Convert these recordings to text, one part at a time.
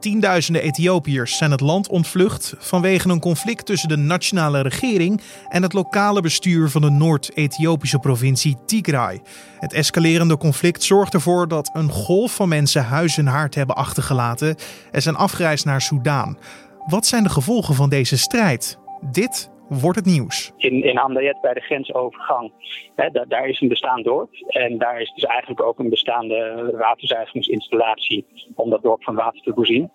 Tienduizenden Ethiopiërs zijn het land ontvlucht vanwege een conflict tussen de nationale regering en het lokale bestuur van de Noord-Ethiopische provincie Tigray. Het escalerende conflict zorgt ervoor dat een golf van mensen huis en haard hebben achtergelaten en zijn afgereisd naar Soudaan. Wat zijn de gevolgen van deze strijd? Dit wordt het nieuws. In, in bij de grensovergang, hè, daar is een bestaand dorp. En daar is dus eigenlijk ook een bestaande waterzuiveringsinstallatie om dat dorp van water te voorzien.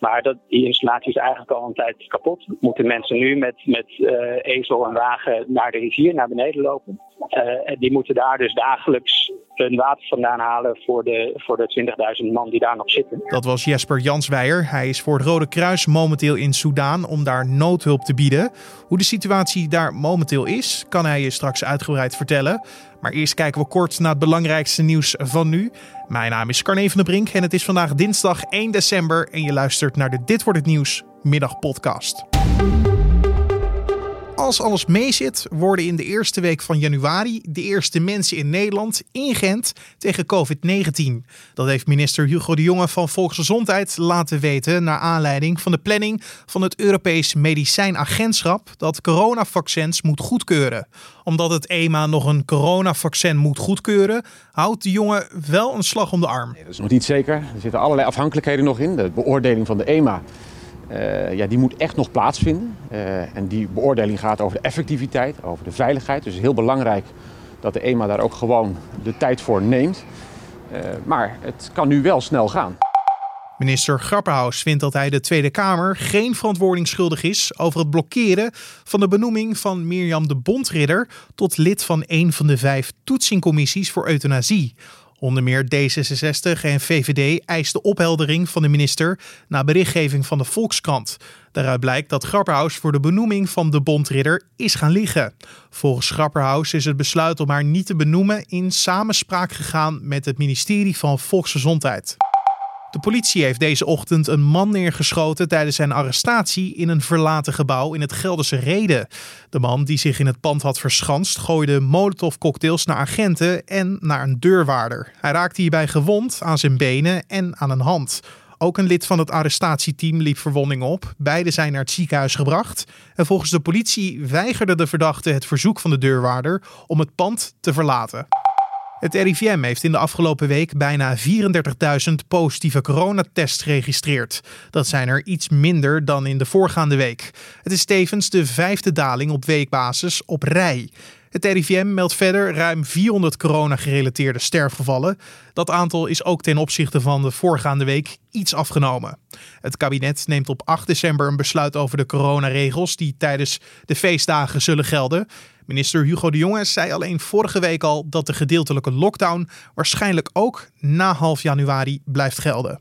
Maar dat, die installatie is eigenlijk al een tijd kapot. Moeten mensen nu met, met uh, ezel en wagen naar de rivier, naar beneden lopen. Uh, die moeten daar dus dagelijks hun water vandaan halen voor de, voor de 20.000 man die daar nog zitten. Dat was Jesper Jansweijer. Hij is voor het Rode Kruis momenteel in Soudaan om daar noodhulp te bieden. Hoe de situatie daar momenteel is, kan hij je straks uitgebreid vertellen. Maar eerst kijken we kort naar het belangrijkste nieuws van nu. Mijn naam is Carne van der Brink en het is vandaag dinsdag 1 december en je luistert naar de Dit wordt het nieuws middagpodcast. Als alles meezit, worden in de eerste week van januari de eerste mensen in Nederland in Gent tegen COVID-19. Dat heeft minister Hugo de Jonge van Volksgezondheid laten weten naar aanleiding van de planning van het Europees Medicijnagentschap dat coronavaccins moet goedkeuren. Omdat het EMA nog een coronavaccin moet goedkeuren, houdt de jongen wel een slag om de arm. Nee, dat is nog niet zeker. Er zitten allerlei afhankelijkheden nog in. De beoordeling van de EMA uh, ja, die moet echt nog plaatsvinden. Uh, en die beoordeling gaat over de effectiviteit, over de veiligheid. Dus heel belangrijk dat de EMA daar ook gewoon de tijd voor neemt. Uh, maar het kan nu wel snel gaan. Minister Grapperhaus vindt dat hij de Tweede Kamer geen verantwoording schuldig is over het blokkeren van de benoeming van Mirjam de Bondridder tot lid van een van de vijf toetsingcommissies voor euthanasie. Onder meer D66 en VVD eisten opheldering van de minister na berichtgeving van de Volkskrant. Daaruit blijkt dat Grapperhaus voor de benoeming van de bondridder is gaan liggen. Volgens Grapperhaus is het besluit om haar niet te benoemen in samenspraak gegaan met het ministerie van Volksgezondheid. De politie heeft deze ochtend een man neergeschoten tijdens zijn arrestatie in een verlaten gebouw in het Gelderse Reden. De man die zich in het pand had verschanst gooide molotovcocktails naar agenten en naar een deurwaarder. Hij raakte hierbij gewond aan zijn benen en aan een hand. Ook een lid van het arrestatieteam liep verwonding op. Beiden zijn naar het ziekenhuis gebracht. En volgens de politie weigerde de verdachte het verzoek van de deurwaarder om het pand te verlaten. Het RIVM heeft in de afgelopen week bijna 34.000 positieve coronatests geregistreerd. Dat zijn er iets minder dan in de voorgaande week. Het is tevens de vijfde daling op weekbasis op rij. Het RIVM meldt verder ruim 400 corona-gerelateerde sterfgevallen. Dat aantal is ook ten opzichte van de voorgaande week iets afgenomen. Het kabinet neemt op 8 december een besluit over de coronaregels die tijdens de feestdagen zullen gelden. Minister Hugo de Jonge zei alleen vorige week al dat de gedeeltelijke lockdown waarschijnlijk ook na half januari blijft gelden.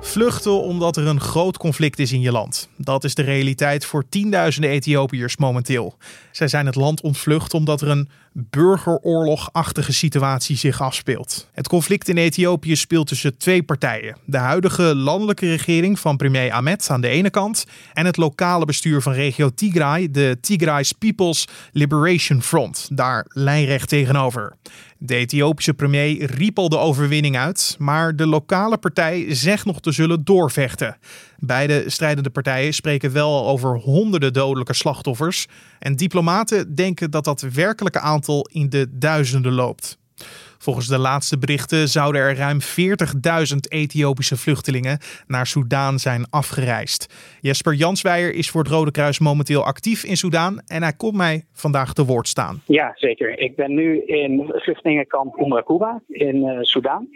Vluchten omdat er een groot conflict is in je land. Dat is de realiteit voor tienduizenden Ethiopiërs momenteel. Zij zijn het land ontvlucht omdat er een burgeroorlogachtige situatie zich afspeelt. Het conflict in Ethiopië speelt tussen twee partijen. De huidige landelijke regering van premier Ahmed aan de ene kant en het lokale bestuur van regio Tigray, de Tigray's People's Liberation Front, daar lijnrecht tegenover. De Ethiopische premier riep al de overwinning uit, maar de lokale partij zegt nog zullen doorvechten. Beide strijdende partijen spreken wel over honderden dodelijke slachtoffers en diplomaten denken dat dat werkelijke aantal in de duizenden loopt. Volgens de laatste berichten zouden er ruim 40.000 Ethiopische vluchtelingen naar Soudaan zijn afgereisd. Jesper Jansweijer is voor het Rode Kruis momenteel actief in Soudaan en hij komt mij vandaag te woord staan. Ja, zeker. Ik ben nu in vluchtelingenkamp Umrakuba in uh, Soudaan.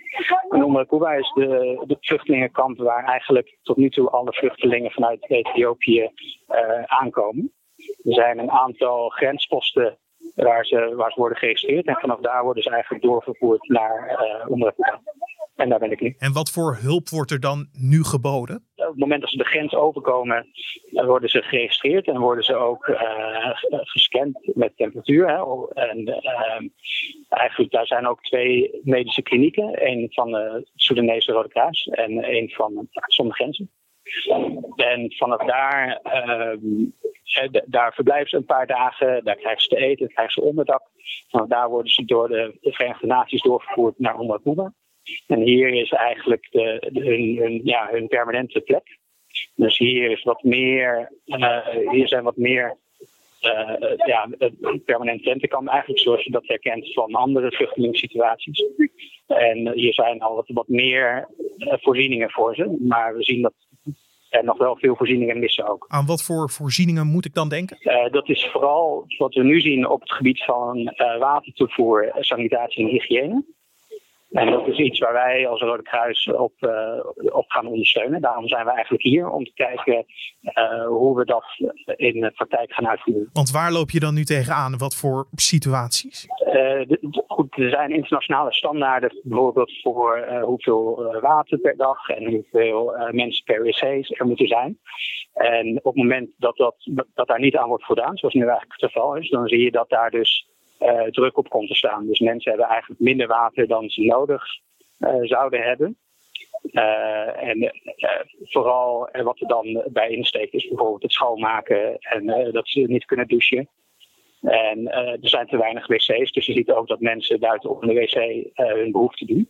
En Umrakuba is de, de vluchtelingenkamp waar eigenlijk tot nu toe alle vluchtelingen vanuit Ethiopië uh, aankomen. Er zijn een aantal grensposten waar ze, waar ze worden geregistreerd. En vanaf daar worden ze eigenlijk doorvervoerd naar uh, En daar ben ik nu. En wat voor hulp wordt er dan nu geboden? Op het moment dat ze de grens overkomen, dan worden ze geregistreerd en worden ze ook uh, gescand met temperatuur. Hè. En uh, eigenlijk daar zijn ook twee medische klinieken. Een van de Soedanese Rode Kruis en een van Zonder Grenzen. En vanaf daar uh, daar verblijven ze een paar dagen, daar krijgen ze te eten, daar krijgen ze onderdak. Vanaf daar worden ze door de, Verenigde Naties doorvervoerd naar Omar En hier is eigenlijk de, hun, hun, ja, permanente plek. Dus hier is wat meer, uh, hier zijn wat meer uh, ja, permanent eigenlijk zoals je dat herkent van andere vluchtelingssituaties. En hier zijn al wat meer voorzieningen voor ze, maar we zien dat er nog wel veel voorzieningen missen ook. Aan wat voor voorzieningen moet ik dan denken? Uh, dat is vooral wat we nu zien op het gebied van uh, watertoevoer, sanitatie en hygiëne. En dat is iets waar wij als Rode Kruis op, uh, op gaan ondersteunen. Daarom zijn we eigenlijk hier om te kijken uh, hoe we dat in de praktijk gaan uitvoeren. Want waar loop je dan nu tegenaan? Wat voor situaties? Uh, de, goed, er zijn internationale standaarden, bijvoorbeeld voor hoeveel water per dag en hoeveel mensen per wc's er moeten zijn. En op het moment dat, dat, dat daar niet aan wordt voldaan, zoals nu eigenlijk het geval is, dan zie je dat daar dus uh, druk op komt te staan. Dus mensen hebben eigenlijk minder water dan ze nodig uh, zouden hebben. Uh, en vooral wat er dan bij insteekt is bijvoorbeeld het schoonmaken en dat ze niet kunnen douchen. En er zijn te weinig wc's, dus je ziet ook dat mensen buiten op de wc hun behoefte doen.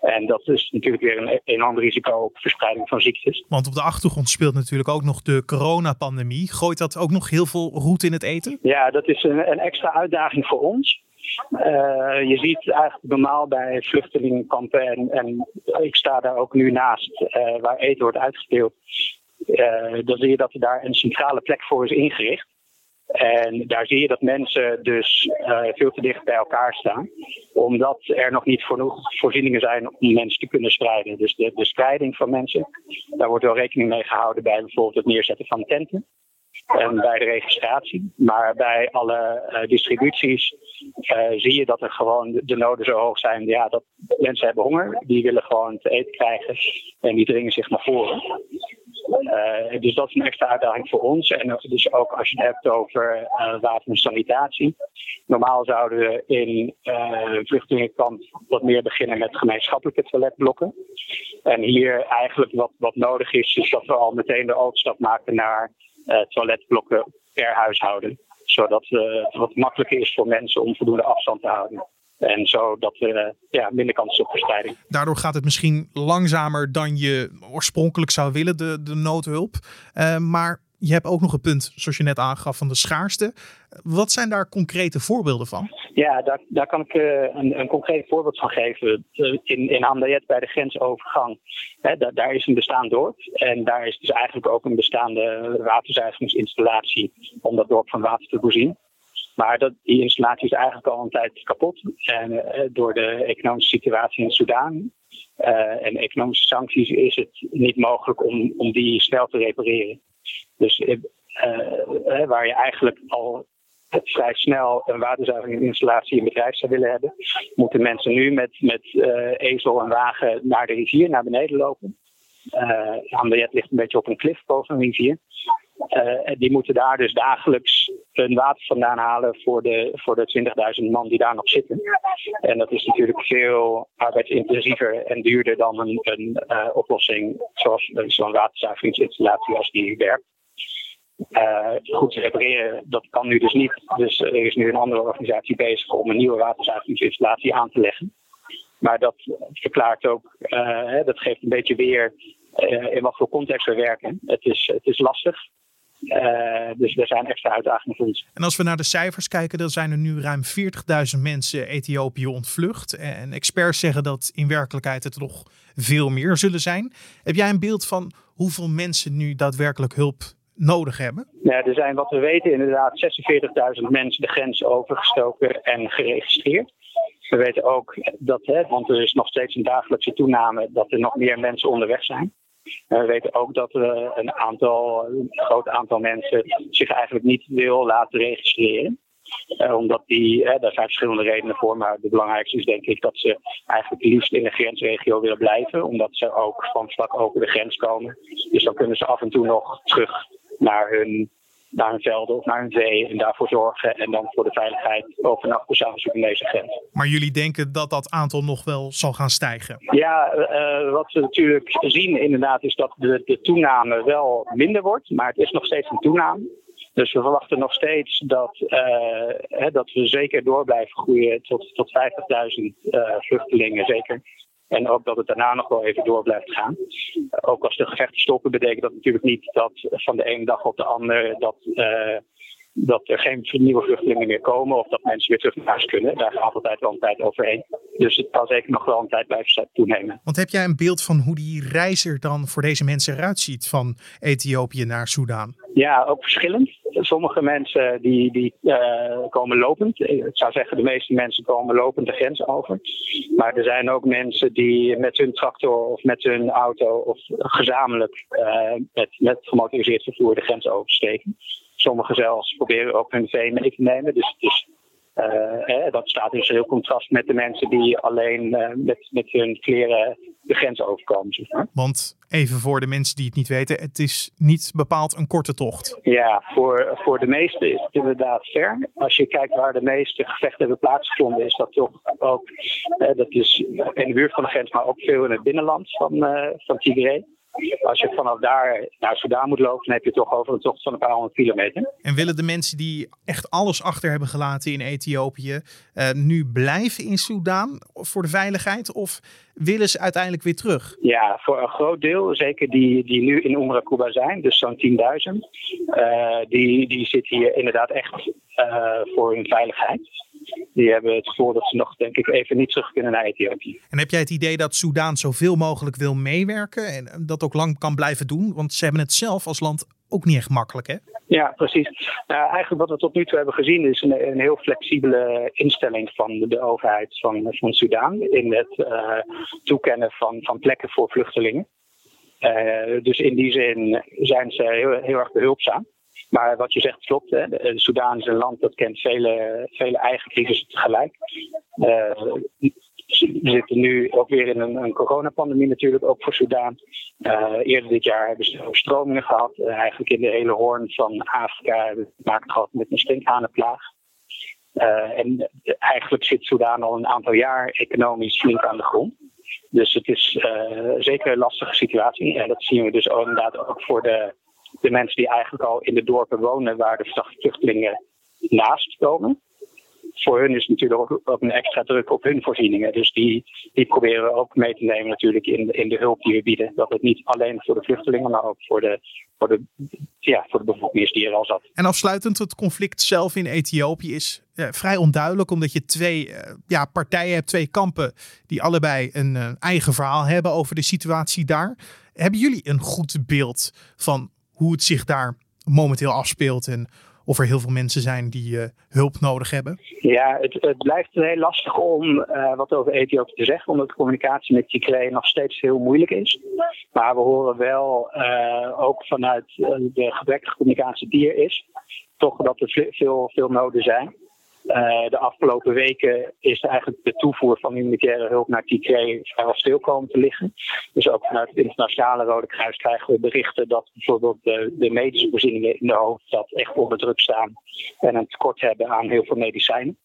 En dat is natuurlijk weer een enorm risico op verspreiding van ziektes. Want op de achtergrond speelt natuurlijk ook nog de coronapandemie. Gooit dat ook nog heel veel roet in het eten? Ja, dat is een, een extra uitdaging voor ons. Uh, je ziet eigenlijk normaal bij vluchtelingenkampen, en, en ik sta daar ook nu naast, uh, waar eten wordt uitgespeeld. Uh, dan zie je dat er daar een centrale plek voor is ingericht. En daar zie je dat mensen dus uh, veel te dicht bij elkaar staan, omdat er nog niet genoeg voorzieningen zijn om mensen te kunnen spreiden. Dus de, de spreiding van mensen, daar wordt wel rekening mee gehouden bij bijvoorbeeld het neerzetten van tenten en bij de registratie. Maar bij alle uh, distributies uh, zie je dat er gewoon de, de noden zo hoog zijn. Ja, dat mensen hebben honger, die willen gewoon te eten krijgen en die dringen zich naar voren. Uh, dus dat is een extra uitdaging voor ons. En dus ook als je het hebt over uh, water en sanitatie. Normaal zouden we in uh, vluchtelingenkamp wat meer beginnen met gemeenschappelijke toiletblokken. En hier eigenlijk wat, wat nodig is, is dat we al meteen de overstap maken naar toiletblokken per huishouden. Zodat het wat makkelijker is voor mensen om voldoende afstand te houden. En zodat er ja, minder kans op verspreiding. Daardoor gaat het misschien langzamer dan je oorspronkelijk zou willen, de, de noodhulp. Uh, maar je hebt ook nog een punt, zoals je net aangaf, van de schaarste. Wat zijn daar concrete voorbeelden van? Ja, daar, daar kan ik uh, een, een concreet voorbeeld van geven. In, in Hamdayet bij de grensovergang, hè, da, daar is een bestaand dorp. En daar is dus eigenlijk ook een bestaande waterzuiveringsinstallatie om dat dorp van water te voorzien. Maar dat, die installatie is eigenlijk al een tijd kapot. En, uh, door de economische situatie in Soedan uh, en economische sancties is het niet mogelijk om, om die snel te repareren. Dus uh, waar je eigenlijk al vrij snel een waterzuiveringsinstallatie in bedrijf zou willen hebben, moeten mensen nu met, met ezel en wagen naar de rivier, naar beneden lopen. Uh, ligt een beetje op een klif boven een rivier. Uh, die moeten daar dus dagelijks hun water vandaan halen voor de, voor de 20.000 man die daar nog zitten. En dat is natuurlijk veel arbeidsintensiever en duurder dan een, een uh, oplossing zoals zo'n waterzuiveringsinstallatie als die werkt. Uh, goed te repareren, dat kan nu dus niet. Dus er is nu een andere organisatie bezig om een nieuwe waterzuiveringsinstallatie aan te leggen. Maar dat verklaart ook, uh, dat geeft een beetje weer in wat voor context we werken. Het is, het is lastig. Uh, dus er zijn extra uitdagingen voor ons. En als we naar de cijfers kijken, dan zijn er nu ruim 40.000 mensen Ethiopië ontvlucht. En experts zeggen dat in werkelijkheid het nog veel meer zullen zijn. Heb jij een beeld van hoeveel mensen nu daadwerkelijk hulp nodig hebben? Ja, er zijn wat we weten inderdaad 46.000 mensen de grens overgestoken en geregistreerd. We weten ook dat, hè, want er is nog steeds een dagelijkse toename, dat er nog meer mensen onderweg zijn. We weten ook dat er een, aantal, een groot aantal mensen zich eigenlijk niet wil laten registreren. Uh, omdat die, uh, daar zijn verschillende redenen voor, maar de belangrijkste is denk ik dat ze eigenlijk liefst in de grensregio willen blijven, omdat ze ook van vlak over de grens komen. Dus dan kunnen ze af en toe nog terug naar hun naar hun velden of naar hun zee en daarvoor zorgen en dan voor de veiligheid overnachten samen zoeken deze grens. Maar jullie denken dat dat aantal nog wel zal gaan stijgen? Ja, uh, wat we natuurlijk zien inderdaad is dat de, de toename wel minder wordt, maar het is nog steeds een toename. Dus we verwachten nog steeds dat, uh, hè, dat we zeker door blijven groeien tot, tot 50.000 uh, vluchtelingen, zeker En ook dat het daarna nog wel even door blijft gaan. ook als de gevechten stoppen, betekent dat natuurlijk niet dat van de ene dag op de andere dat dat er geen nieuwe vluchtelingen meer komen of dat mensen weer terug naar huis kunnen. Daar gaat altijd wel een tijd overheen. Dus het kan zeker nog wel een tijd blijven toenemen. Want heb jij een beeld van hoe die reis er dan voor deze mensen eruit ziet van Ethiopië naar Soudaan? Ja, ook verschillend. Sommige mensen die, die uh, komen lopend. Ik zou zeggen, de meeste mensen komen lopend de grens over. Maar er zijn ook mensen die met hun tractor of met hun auto of gezamenlijk uh, met, met gemotoriseerd vervoer de grens oversteken. Sommigen zelfs proberen ook hun vee mee te nemen. Dus, dus uh, dat staat dus heel contrast met de mensen die alleen uh, met, met hun kleren de grens overkomen. Zeg maar. Want even voor de mensen die het niet weten, het is niet bepaald een korte tocht. Ja, voor, voor de meesten is het inderdaad ver. Als je kijkt waar de meeste gevechten hebben plaatsgevonden, is dat toch ook, uh, dat is in de buurt van de grens, maar ook veel in het binnenland van, van Tigray. Als je vanaf daar naar Soudaan moet lopen, dan heb je toch over een tocht van een paar honderd kilometer. En willen de mensen die echt alles achter hebben gelaten in Ethiopië uh, nu blijven in Soudaan voor de veiligheid? Of willen ze uiteindelijk weer terug? Ja, voor een groot deel, zeker die, die nu in Umra Kuba zijn, dus zo'n 10.000, uh, die, die zitten hier inderdaad echt uh, voor hun veiligheid die hebben het gevoel dat ze nog, denk ik, even niet terug kunnen naar Ethiopië. En heb jij het idee dat Soudaan zoveel mogelijk wil meewerken en dat ook lang kan blijven doen? Want ze hebben het zelf als land ook niet echt makkelijk, hè? Ja, precies. Nou, eigenlijk wat we tot nu toe hebben gezien is een, een heel flexibele instelling van de, overheid van, van Soudaan in het uh, toekennen van, van plekken voor vluchtelingen. Uh, dus in die zin zijn ze heel, heel erg behulpzaam. Maar wat je zegt klopt. Hè. Soudaan is een land dat kent vele, vele eigen crisissen tegelijk. Uh, we zitten nu ook weer in een, een coronapandemie natuurlijk, ook voor Soudaan. Uh, eerder dit jaar hebben ze overstromingen gehad. Uh, eigenlijk in de hele hoorn van Afrika hebben we te maken gehad met een stinkhanenplaag. Uh, en eigenlijk zit Soudaan al een aantal jaar economisch flink aan de grond. Dus het is zeker een lastige situatie. En dat zien we dus ook inderdaad ook voor de de mensen die eigenlijk al in de dorpen wonen waar de vluchtelingen naast komen. Voor hun is natuurlijk ook, een extra druk op hun voorzieningen. Dus die, die proberen we ook mee te nemen natuurlijk in, in de hulp die we bieden. Dat het niet alleen voor de vluchtelingen, maar ook voor de, voor de, ja, voor de bevolking is die er al zat. En afsluitend, het conflict zelf in Ethiopië is ja, vrij onduidelijk. Omdat je twee uh, ja, partijen hebt, twee kampen die allebei een uh, eigen verhaal hebben over de situatie daar. Hebben jullie een goed beeld van hoe het zich daar momenteel afspeelt en of er heel veel mensen zijn die uh, hulp nodig hebben? Ja, het, het blijft heel lastig om uh, wat over Ethiopië te zeggen, omdat de communicatie met Tigray nog steeds heel moeilijk is. Maar we horen wel uh, ook vanuit de gebrekkige communicatie die er is, toch dat er veel, veel noden zijn. Uh, de afgelopen weken is eigenlijk de toevoer van humanitaire hulp naar Tigray vrijwel stil komen te liggen. Dus ook vanuit het internationale Rode Kruis krijgen we berichten dat bijvoorbeeld de, de medische voorzieningen in de hoofdstad echt onder druk staan en een tekort hebben aan heel veel medicijnen.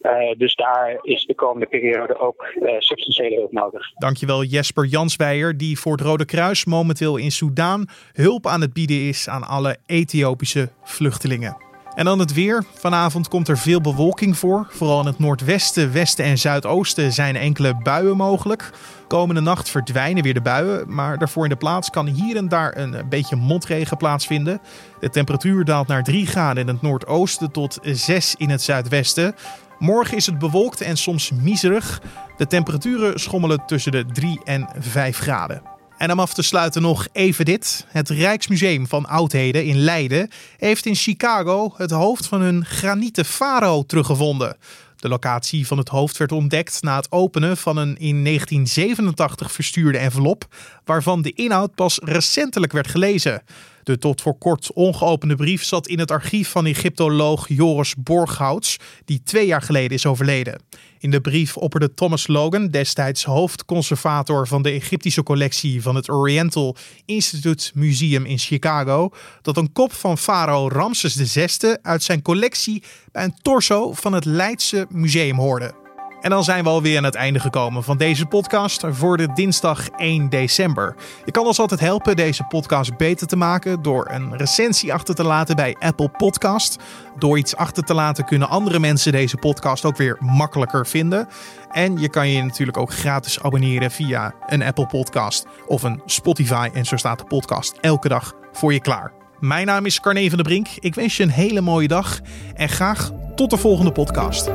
Uh, dus daar is de komende periode ook uh, substantiële hulp nodig. Dankjewel Jesper Jansweijer, die voor het Rode Kruis momenteel in Soudaan hulp aan het bieden is aan alle Ethiopische vluchtelingen. En dan het weer. Vanavond komt er veel bewolking voor. Vooral in het noordwesten, westen en zuidoosten zijn enkele buien mogelijk. Komende nacht verdwijnen weer de buien, maar daarvoor in de plaats kan hier en daar een beetje motregen plaatsvinden. De temperatuur daalt naar 3 graden in het noordoosten tot 6 in het zuidwesten. Morgen is het bewolkt en soms miserig. De temperaturen schommelen tussen de 3 en 5 graden. En om af te sluiten nog even dit. Het Rijksmuseum van Oudheden in Leiden heeft in Chicago het hoofd van hun granieten farao teruggevonden. De locatie van het hoofd werd ontdekt na het openen van een in 1987 verstuurde envelop, waarvan de inhoud pas recentelijk werd gelezen. De tot voor kort ongeopende brief zat in het archief van Egyptoloog Joris Borghouts, die twee jaar geleden is overleden. In de brief opperde Thomas Logan, destijds hoofdconservator van de Egyptische collectie van het Oriental Institute Museum in Chicago, dat een kop van farao Ramses VI uit zijn collectie bij een torso van het Leidse museum hoorde. En dan zijn we alweer aan het einde gekomen van deze podcast voor de dinsdag 1 december. Je kan ons altijd helpen deze podcast beter te maken door een recensie achter te laten bij Apple Podcast. Door iets achter te laten kunnen andere mensen deze podcast ook weer makkelijker vinden. En je kan je natuurlijk ook gratis abonneren via een Apple Podcast of een Spotify. En zo staat de podcast elke dag voor je klaar. Mijn naam is Carne van der Brink. Ik wens je een hele mooie dag en graag tot de volgende podcast.